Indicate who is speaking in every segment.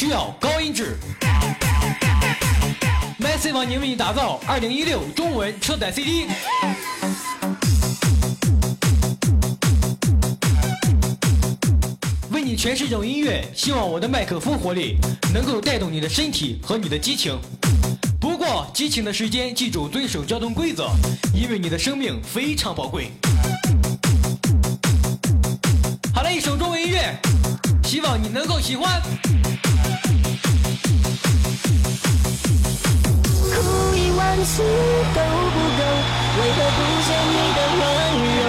Speaker 1: 需要高音质。MyC 网宁为你打造2016中文车载 CD。为你诠释这种音乐，希望我的麦克风活力能够带动你的身体和你的激情。不过，激情的时间记住遵守交通规则，因为你的生命非常宝贵。好了，一首中文音乐，希望你能够喜欢。
Speaker 2: 一万次够不够？为何不见你的温柔？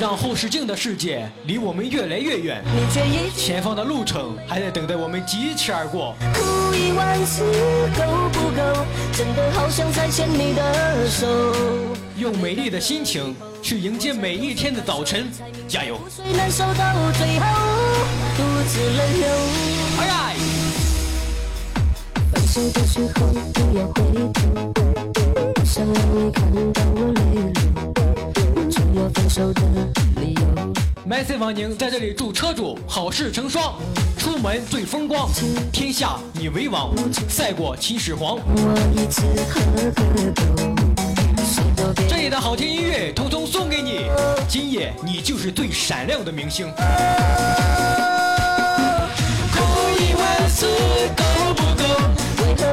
Speaker 1: 让后视镜的世界离我们越来越远，
Speaker 2: 你却一
Speaker 1: 前方的路程还在等待我们疾驰而过。
Speaker 2: 哭一万次够不够？真的好想再牵你的手。
Speaker 1: 用美丽的心情去迎接每一天的早晨，加油！
Speaker 2: 最难受到最后，独自轮流。手的时候不要回头，不想让你看到我泪流，只有分手的理由。
Speaker 1: MyC 王宁在这里祝车主好事成双，出门最风光，天下你为王，赛过秦始皇。
Speaker 2: 我一次喝个够，谁都别
Speaker 1: 这里的好听音乐统统送给你，今夜你就是最闪亮的明星。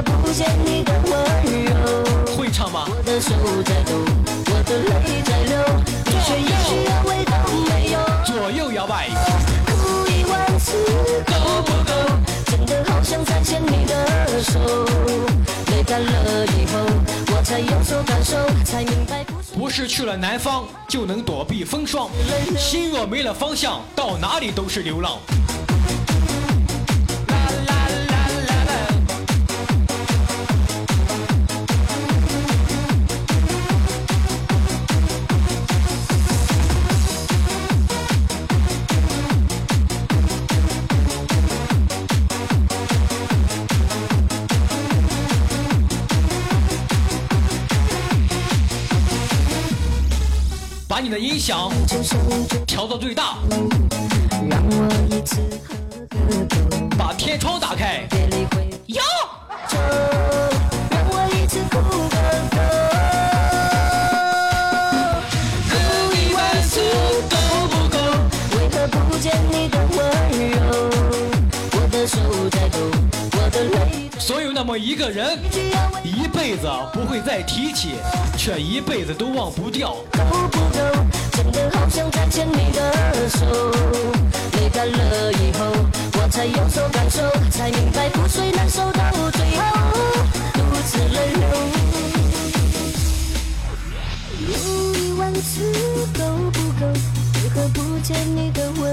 Speaker 1: 不？
Speaker 2: 见你的温柔？
Speaker 1: 会唱吗？
Speaker 2: 我的手在抖，我的泪在流，你却一句安慰都没有。
Speaker 1: 左右摇摆，
Speaker 2: 哭一万次够不够？真的好想再牵你的手。泪干了以后，我才有所感受，才明白不是
Speaker 1: 去了南方就能躲避风霜，心若没了方向，到哪里都是流浪。你的音响调到最大，把天窗打开。
Speaker 2: 别理会
Speaker 1: 哟，
Speaker 2: 就让我一次哭个够。哭一万次够不够？为何不见你的温柔？我的手在抖，我的泪在
Speaker 1: 总有那么一个人，
Speaker 2: 一
Speaker 1: 辈子不会再提起，却一辈子都忘不掉。
Speaker 2: 够不够？真的好想再牵你的手。泪干了以后，我才有所感受，才明白覆水难收到最后，独自泪流。哭一万次够不够？为何不见你的温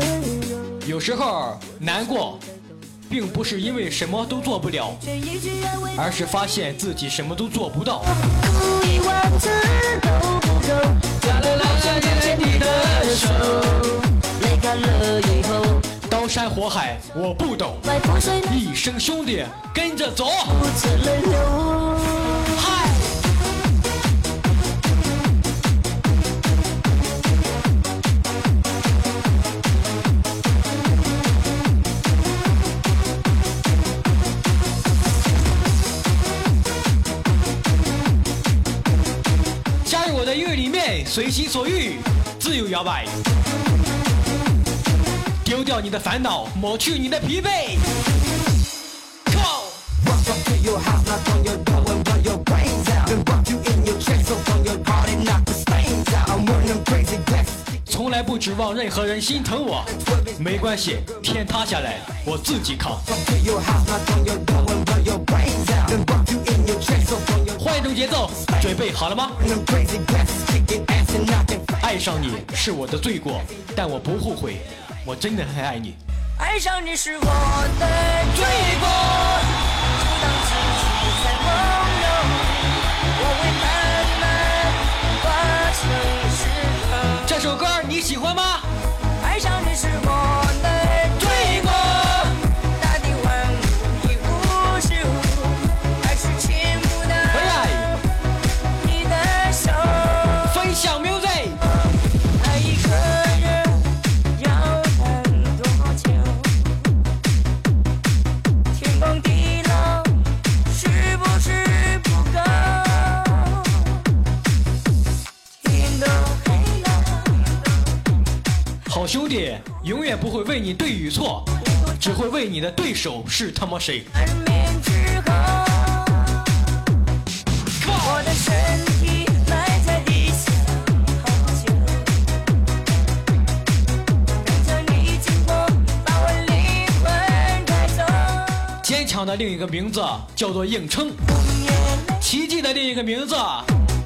Speaker 2: 柔？
Speaker 1: 有时候难过，并不是因为什么都做不了，而是发现自己什么都做不到。
Speaker 2: 你的手，泪干了以后，
Speaker 1: 刀山火海我不懂，一生兄弟跟着走。嗨，加入我的音乐里面，随心所欲，自由摇摆。丢掉你的烦恼，抹去你的疲惫。从来不指望任何人心疼我，没关系，天塌下来我自己扛。种节奏，准备好了吗.爱上你是我的罪过，但我不后悔，我真的很爱你。
Speaker 2: 爱上你是我的罪过，阻挡自己在梦中，我为慢慢化成石头。
Speaker 1: 这首歌你喜欢吗？
Speaker 2: 的
Speaker 1: 对手是他妈谁。
Speaker 2: 见面之后，我的身体埋在地下好久，等着你经过，把我灵魂带走。
Speaker 1: 坚强的另一个名字叫做硬撑，奇迹的另一个名字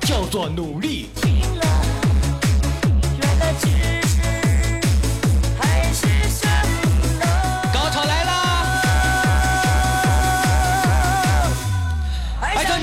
Speaker 1: 叫做努力。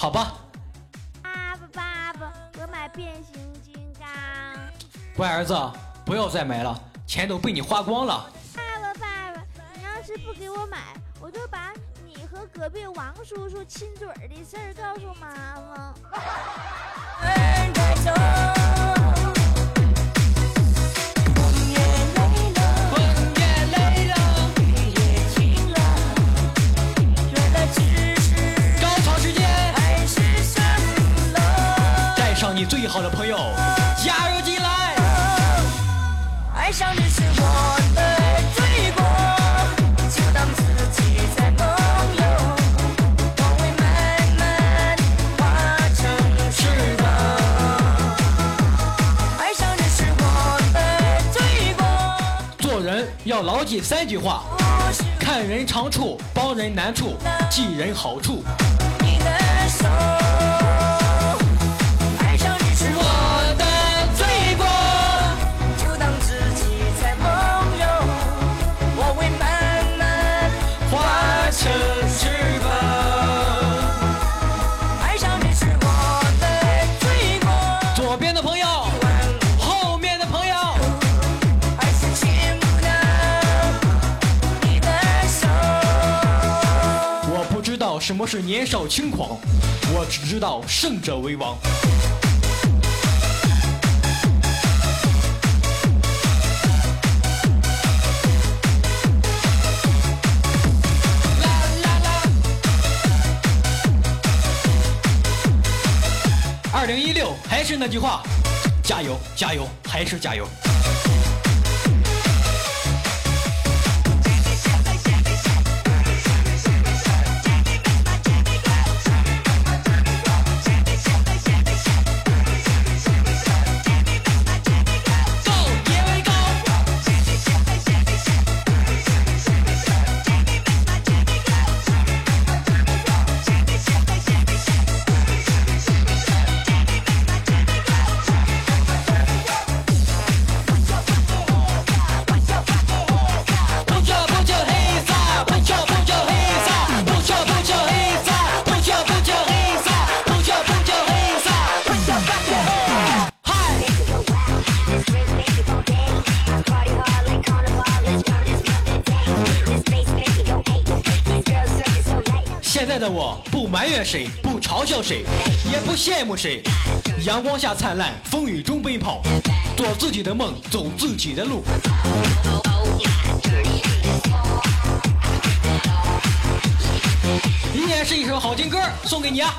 Speaker 1: 好吧，
Speaker 3: 爸爸，爸爸，我买变形金刚。
Speaker 1: 乖儿子，不要再买了，钱都被你花光了。
Speaker 3: 爸爸，爸爸，你要是不给我买，我就把你和隔壁王叔叔亲嘴的事儿告诉妈妈。
Speaker 1: 好的朋友，加入进来。
Speaker 2: 爱上你是我的罪过，就当自己在梦游，我会慢慢化成时光。爱上你是我的罪过，
Speaker 1: 做人要牢记三句话：看人长处，帮人难处，记人好处。
Speaker 2: 你的手。
Speaker 1: 什么是年少轻狂，我只知道胜者为王。二零一六还是那句话，加油加油，还是加油谁，不嘲笑谁，也不羡慕谁。阳光下灿烂，风雨中奔跑，做自己的梦，走自己的路。依然是一首好听歌，送给你啊！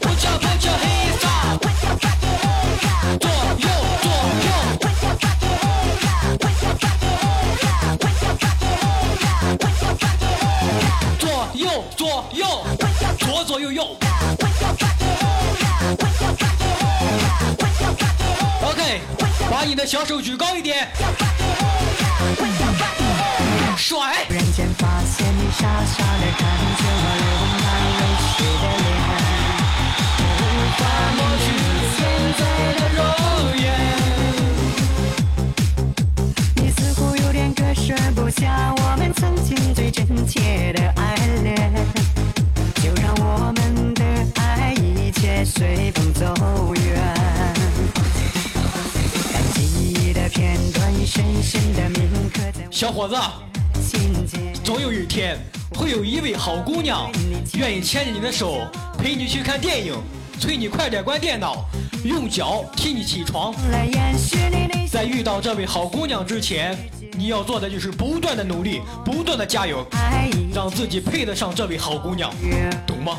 Speaker 1: 不叫不叫黑撒，左右左右。
Speaker 4: 左右右，ok，把你的小手举高一点，甩。子，总有一天会有一位好姑娘愿意牵着你的手，陪你去看电影，催你快点关电脑，用脚踢你起床。在遇到这位好姑娘之前，你要做的就是不断的努力，不断的加油，让自己配得上这位好姑娘，懂吗？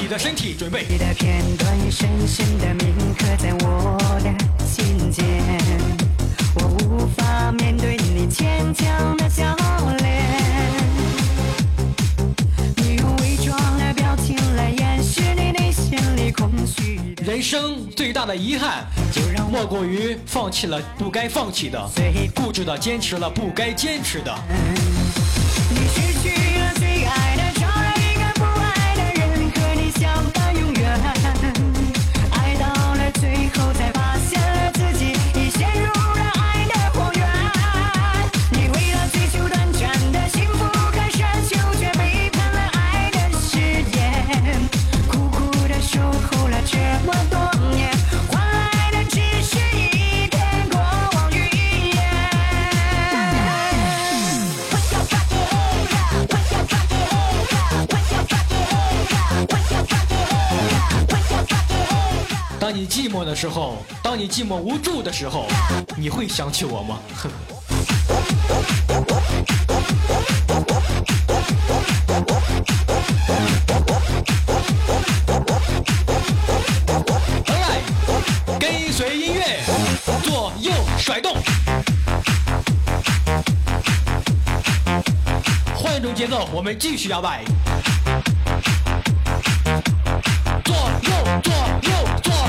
Speaker 1: 你的
Speaker 4: 身体准备。大的遗憾，莫过于放弃了不该放弃的，固执的坚持了不该坚持的。寞的时候，当你寂寞无助的时候，你会想起我吗？哼。跟随音乐，左右甩动，换一种节奏，我们继续摇摆。左右，左右，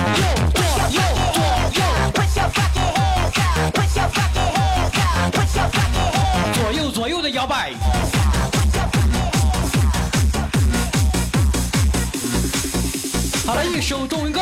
Speaker 4: 左右，左右，左右，左右左右的摇摆。好了，一首中文歌。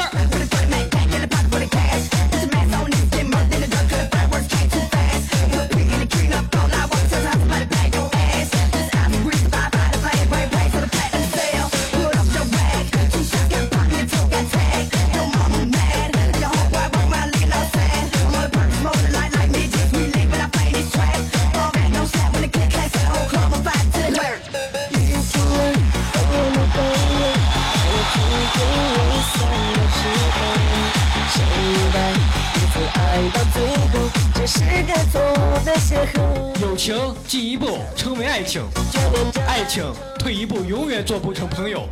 Speaker 4: 退一步永远做不成朋友。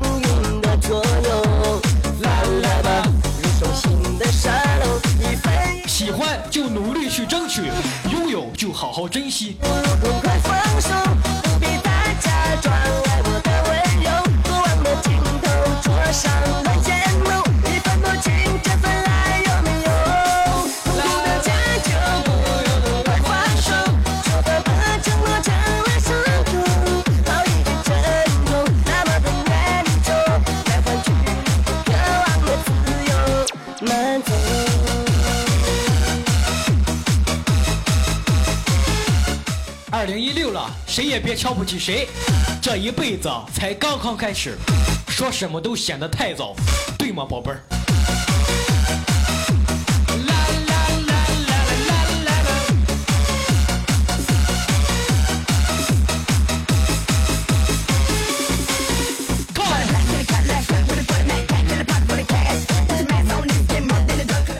Speaker 4: 二零一六了
Speaker 1: 谁也别瞧不起谁。这一辈子才刚刚开始说什么都显得太早对吗宝贝儿？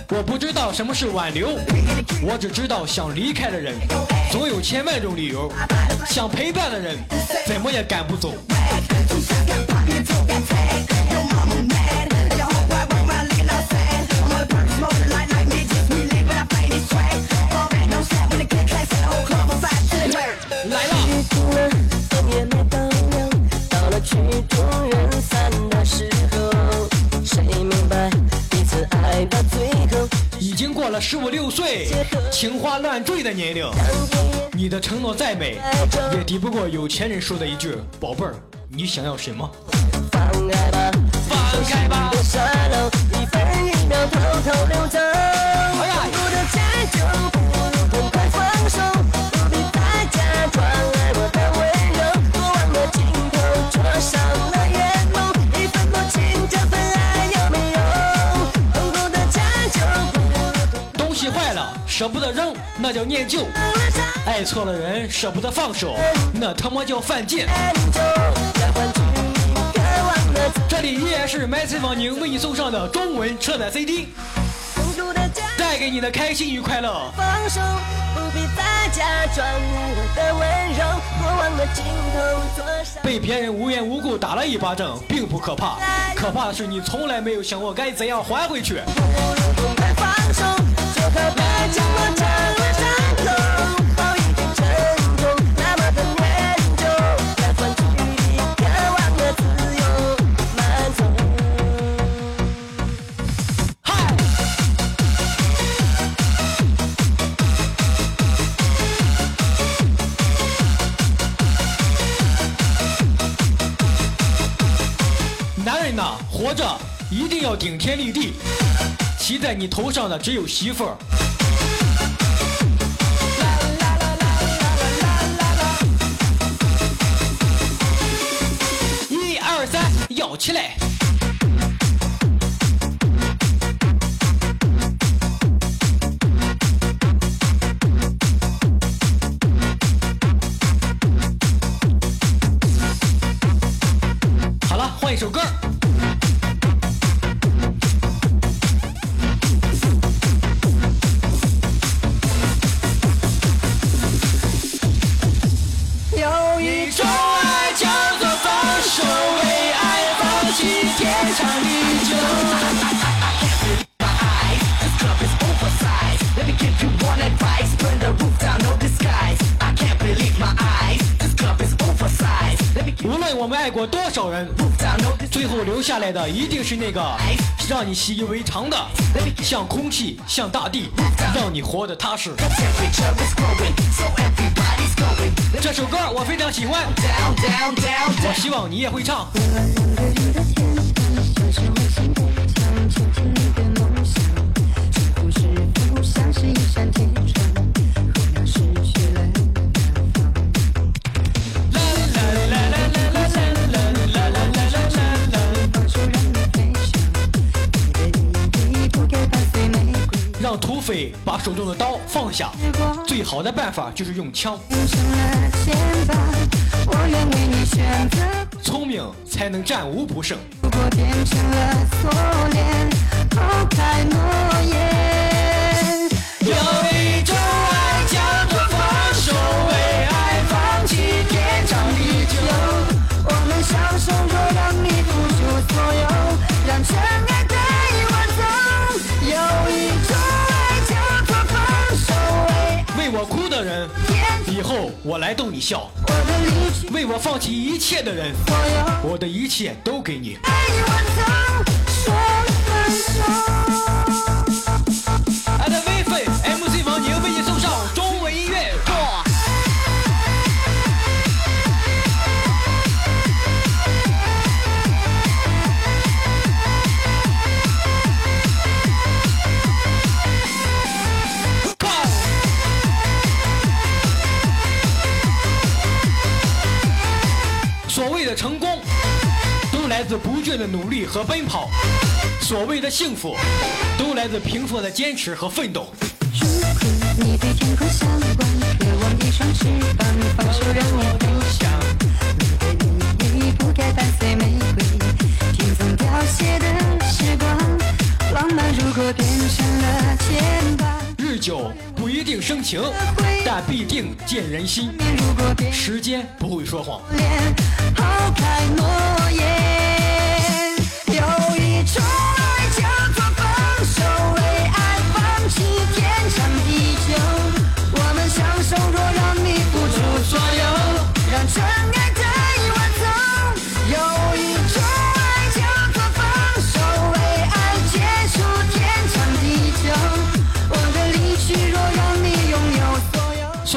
Speaker 1: 我不知道什么是挽留我只知道想离开的人。总有千万种理由；想陪伴的人，怎么也赶不走。十五六岁，情花乱坠的年龄，你的承诺再美，也抵不过有钱人说的一句：“宝贝儿，你想要什么？”
Speaker 2: 爱
Speaker 1: 错了人舍不得放手，那他妈叫犯贱。这里依然是 a c 网宁为你送上的中文车载 CD。带给你的开心与快乐。
Speaker 2: 放手，不必再假装爱我的温柔，过往的镜头灼伤。
Speaker 1: 被别人无缘无故打了一巴掌，并不可怕，可怕的是你从来没有想过该怎样还回去。活着一定要顶天立地，骑在你头上的只有媳妇儿。一二三，摇起来！最后留下来的一定是那个让你习以为常的，像空气，像大地，让你活得踏实。这首歌我非常喜欢，我希望你也会唱。匪把手中的刀放下，最好的办法就是用枪。聪明才能战无不胜。
Speaker 4: 如果变成了锁链，抛开诺言。
Speaker 1: 以后我来逗你笑；为我放弃一切的人，我的一切都给你。来自不倦的努力和奔跑。所谓的幸福，都来自平凡的坚持和奋斗。
Speaker 4: 如果你对天空向往，渴望一双翅膀，放手让你飞翔。你的言语不该伴随玫瑰，听从凋谢的时光。浪漫如果变成了牵绊，
Speaker 1: 日久不一定生情，但必定见人心。时间不会说谎。
Speaker 4: 脸，抛开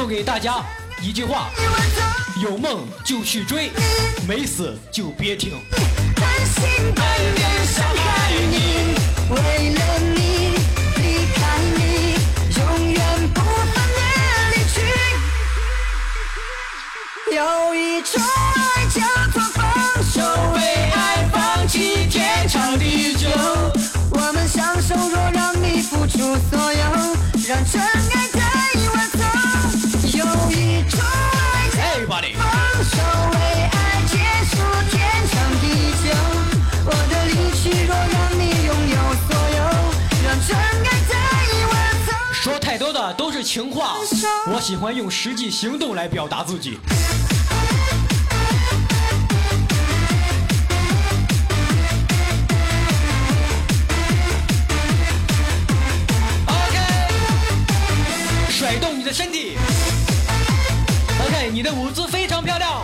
Speaker 1: 给大家一句话：有梦就去追，没死就别停。
Speaker 4: 担心半点伤害你，为了你离开你，永远不分别离去。有一种爱叫做放手，为爱放弃天长地久。我们相守，若让你付出所有，让真爱
Speaker 1: 情话，我喜欢用实际行动来表达自己。OK，甩动你的身体。OK，你的舞姿非常漂亮。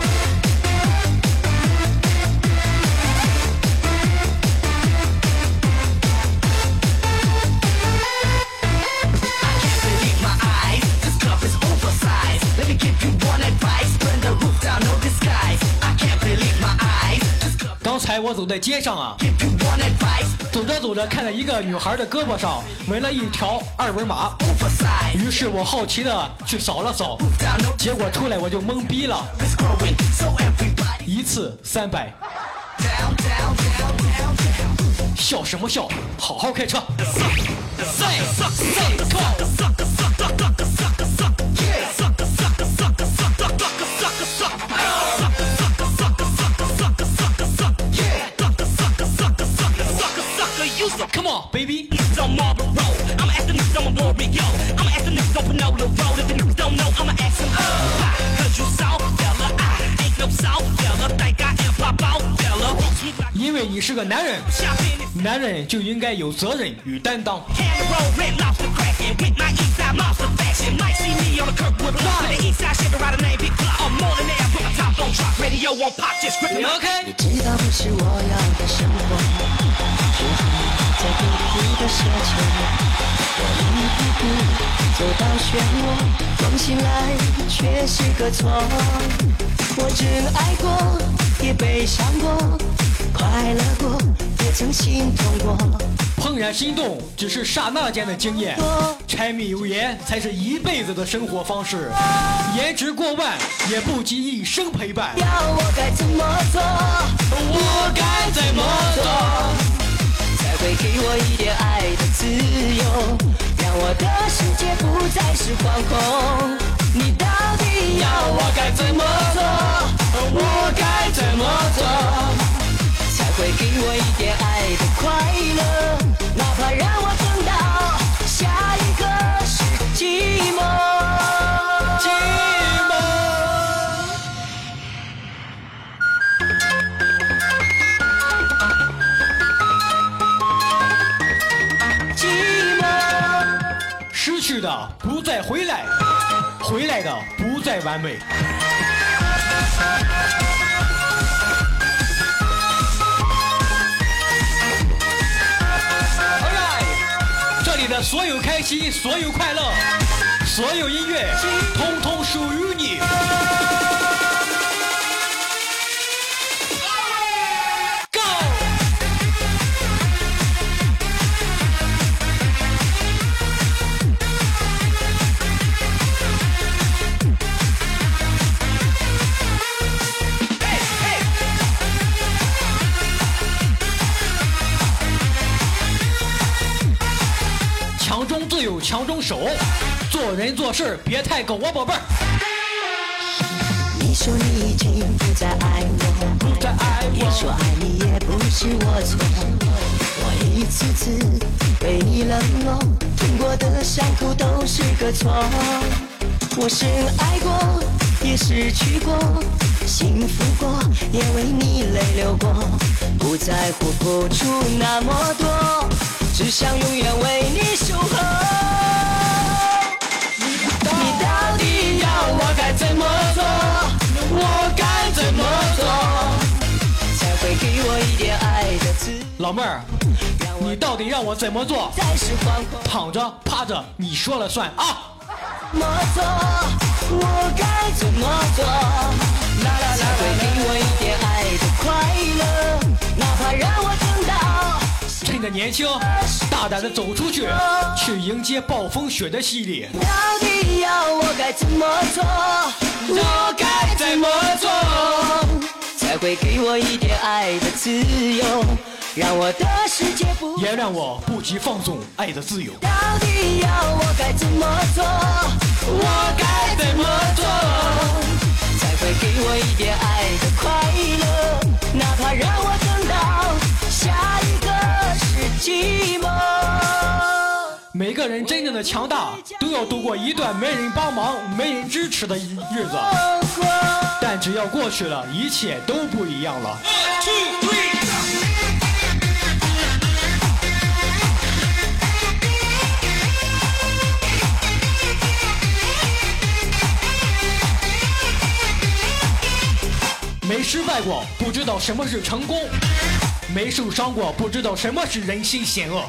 Speaker 1: 我走在街上啊，走着走着，看到一个女孩的胳膊上纹了一条二维码，于是我好奇的去扫了扫，结果出来我就懵逼了，一次三百，笑什么笑？好好开车。Come on, baby。
Speaker 5: on Marlboro. I'ma ask the niggas I'm a warrior. I'ma ask the niggas on Panola Road. If the niggas don't know, I'ma ask them. Uh, why? Cause you soft fella. I ain't no soft fella. Think I am pop out fella. Sweet like
Speaker 1: 因为你是个男人.男人就应该有责任与担当。
Speaker 2: 在孤独的奢求。我一步步走到漩涡，梦醒来却是个错。我真爱过，也悲伤过，快乐过，也曾心痛过。
Speaker 1: 怦然心动只是刹那间的经验，柴米油盐才是一辈子的生活方式。颜值过万也不及一生陪伴。
Speaker 2: 要我该怎么做？
Speaker 1: 我该怎么做？
Speaker 2: 会给我一点爱的自由，让我的世界不再是惶恐。你到底要我该怎么做？我该怎么做？才会给我一点爱的快乐，哪怕让我等到下一个世
Speaker 1: 纪去的不再回来，回来的不再完美。Alright，这里的所有开心，所有快乐，所有音乐，通通属于你。手，做人做事别太狗啊，宝贝儿。
Speaker 2: 你说你已经不再爱我，
Speaker 1: 不再爱
Speaker 2: 我。你
Speaker 1: 说，
Speaker 2: 爱你也不是我错，我一次次被你冷落，痛过的伤口都是个错。我深爱过，也失去过，幸福过，也为你泪流过，不在乎付出那么多，只想永远为你守候。
Speaker 1: 老妹儿，你到底让我怎么做？躺着趴着，你说了算啊！
Speaker 2: 怎么做？我该怎么做？啦啦啦，才会给我一点爱的快乐，哪怕让我等到
Speaker 1: 趁着年轻，大胆的走出去，去迎接暴风雪的洗礼。
Speaker 2: 到底要我该怎么做？我该怎么做，才会给我一点爱的自由，让我的世界不
Speaker 1: 原谅我不及放纵爱的自由。
Speaker 2: 到底要我该怎么做？我该怎么做，才会给我一点爱的快乐？哪怕让我等到下一个是寂寞。
Speaker 1: 每个人真正的强大，都要度过一段没人帮忙、没人支持的日子。但只要过去了，一切都不一样了。没失败过，不知道什么是成功；没受伤过，不知道什么是人心险恶。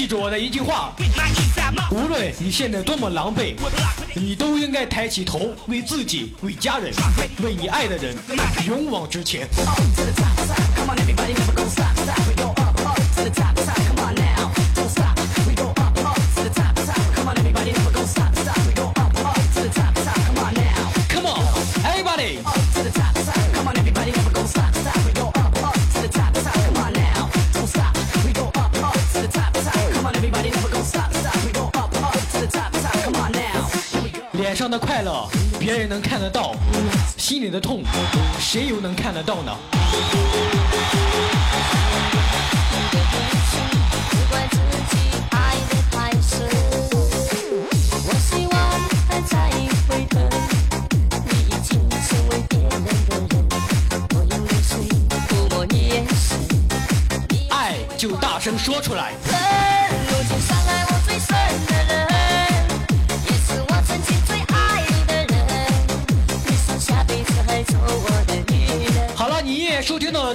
Speaker 1: 记住我的一句话：无论你现在多么狼狈，你都应该抬起头，为自己、为家人、为你爱的人勇往直前。别人能看得到；心里的痛，谁又能看得到呢？
Speaker 6: 爱得太深。我希望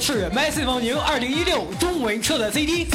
Speaker 6: 是
Speaker 1: 麦穗王宁二零一六中文车载 CD。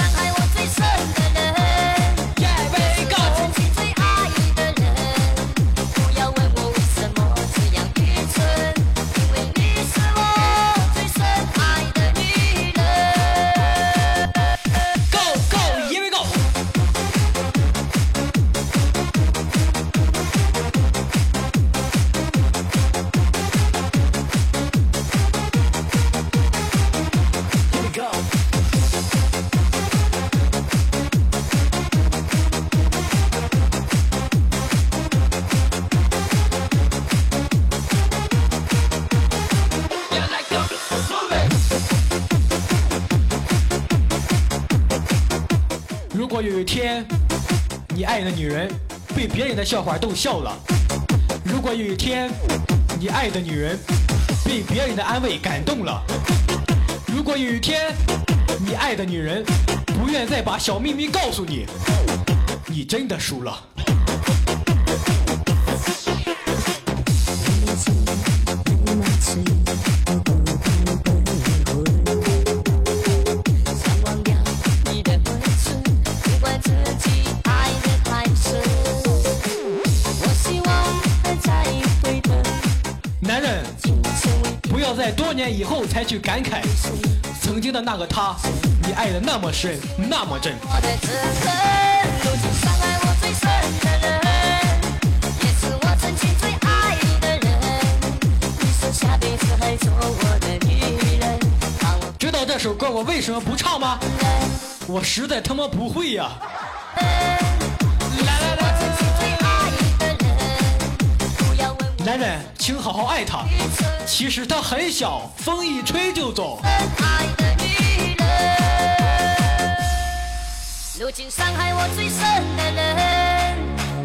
Speaker 6: 人的
Speaker 1: 笑话逗笑了；如果有一天，你爱的女人被别人的安慰感动了；如果有一天，你爱的女人不愿再把小秘密告诉你，你真的输了。年以后才去感慨，曾经的那个他，你爱的那么深，那么真。知道这首歌我为什么不唱吗？我实在他妈不会呀！男人，请好好爱她。其实她很小，风一吹就走。
Speaker 2: 爱的女人。如今伤害我最深的人，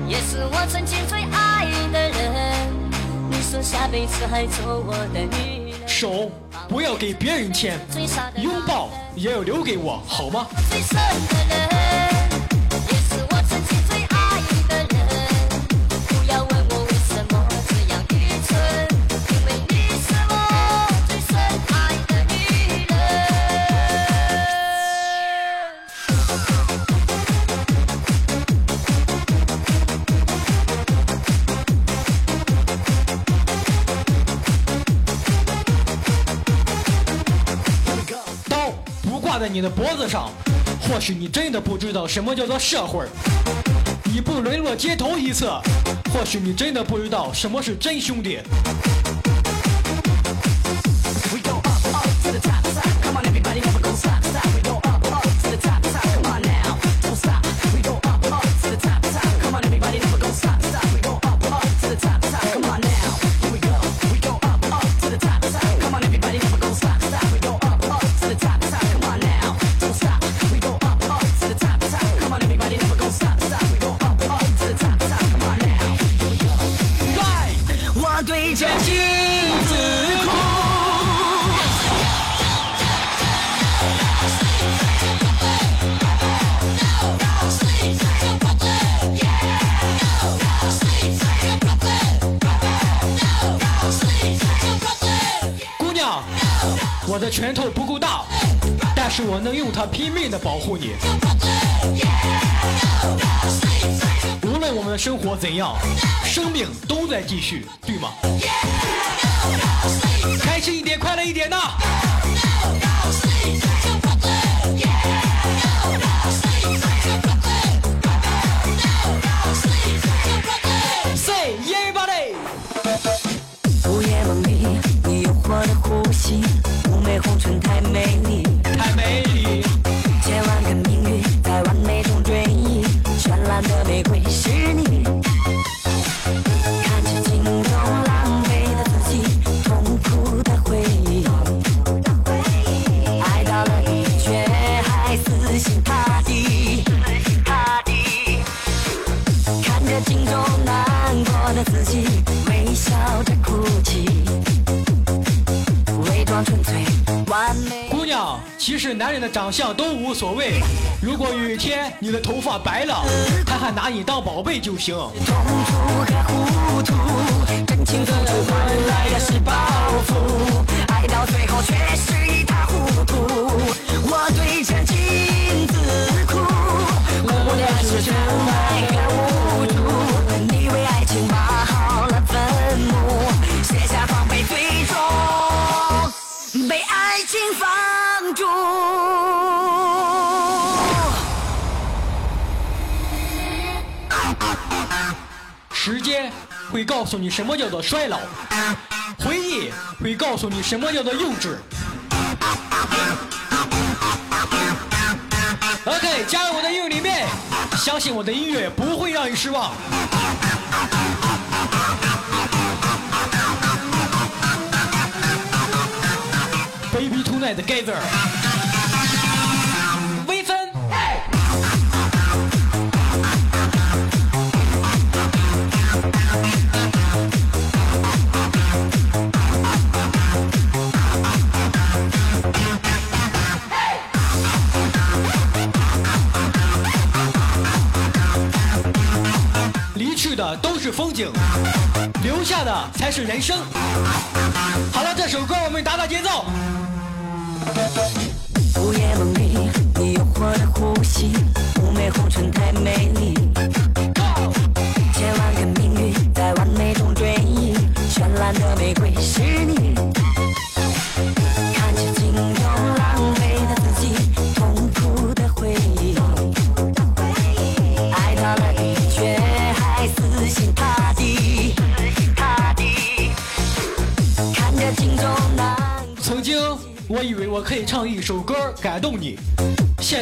Speaker 2: 也是我曾经最爱的人。你说下辈子还做我的女人，
Speaker 1: 手不要给别人牵，拥抱也要留给我，好吗？
Speaker 2: 最深
Speaker 1: 挂在你的脖子上，或许你真的不知道什么叫做社会儿。你不沦落街头一次，或许你真的不知道什么是真兄弟。拳头不够大，但是我能用它拼命的保护你。无论我们的生活怎样，生命都在继续，对吗？开心一点，快乐一点呐！
Speaker 4: 的
Speaker 1: 长相都无所谓。如果有一天你的头发白了，他还拿你当宝贝就行。
Speaker 4: 糊涂，真情付出换来的是报复，爱到最后却是
Speaker 1: 会告诉你什么叫做衰老，回忆会告诉你什么叫做幼稚。OK，加入我的音乐里面，相信我的音乐不会让你失望。Baby tonight together，风景，留下的才是人生。好了，这首歌我们打打节奏。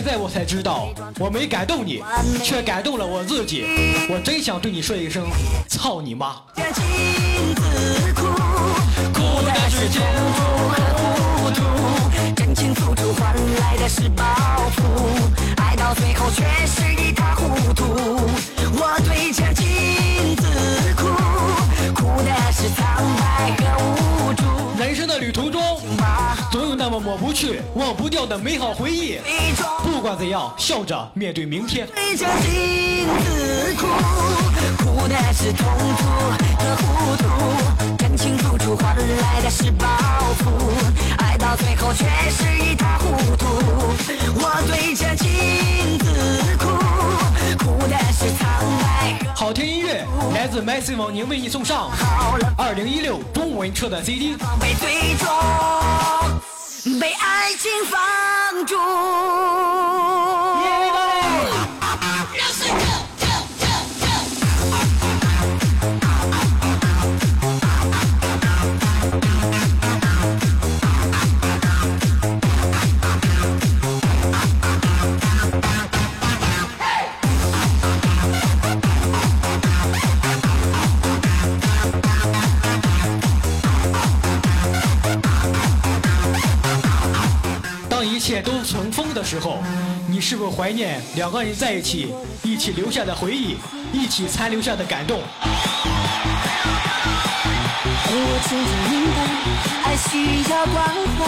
Speaker 4: 在
Speaker 1: 我才知道我没感动你，却感动了我自己。我真想对你说一声，操你妈！
Speaker 2: 亲自哭，哭的是痛楚和糊涂，真情付出换来的是包袱，爱到最后却
Speaker 1: 不去、忘不掉的美好回忆。不管怎样，笑着面对明天。
Speaker 2: 对着镜子哭，哭的是痛楚和糊涂，真情付出换来的是报复，爱到最后却是一塌糊涂。我对着镜子哭，哭的是苍白
Speaker 1: 好听音乐来自 Massive 网宁为你送上二零一六中文车的 CD。
Speaker 2: 被最终被爱情放逐。
Speaker 1: 都尘封的时候，你是否怀念两个人在一起，一起留下的回忆，一起残留下的感动？
Speaker 7: 我渐渐明白，爱需要关怀，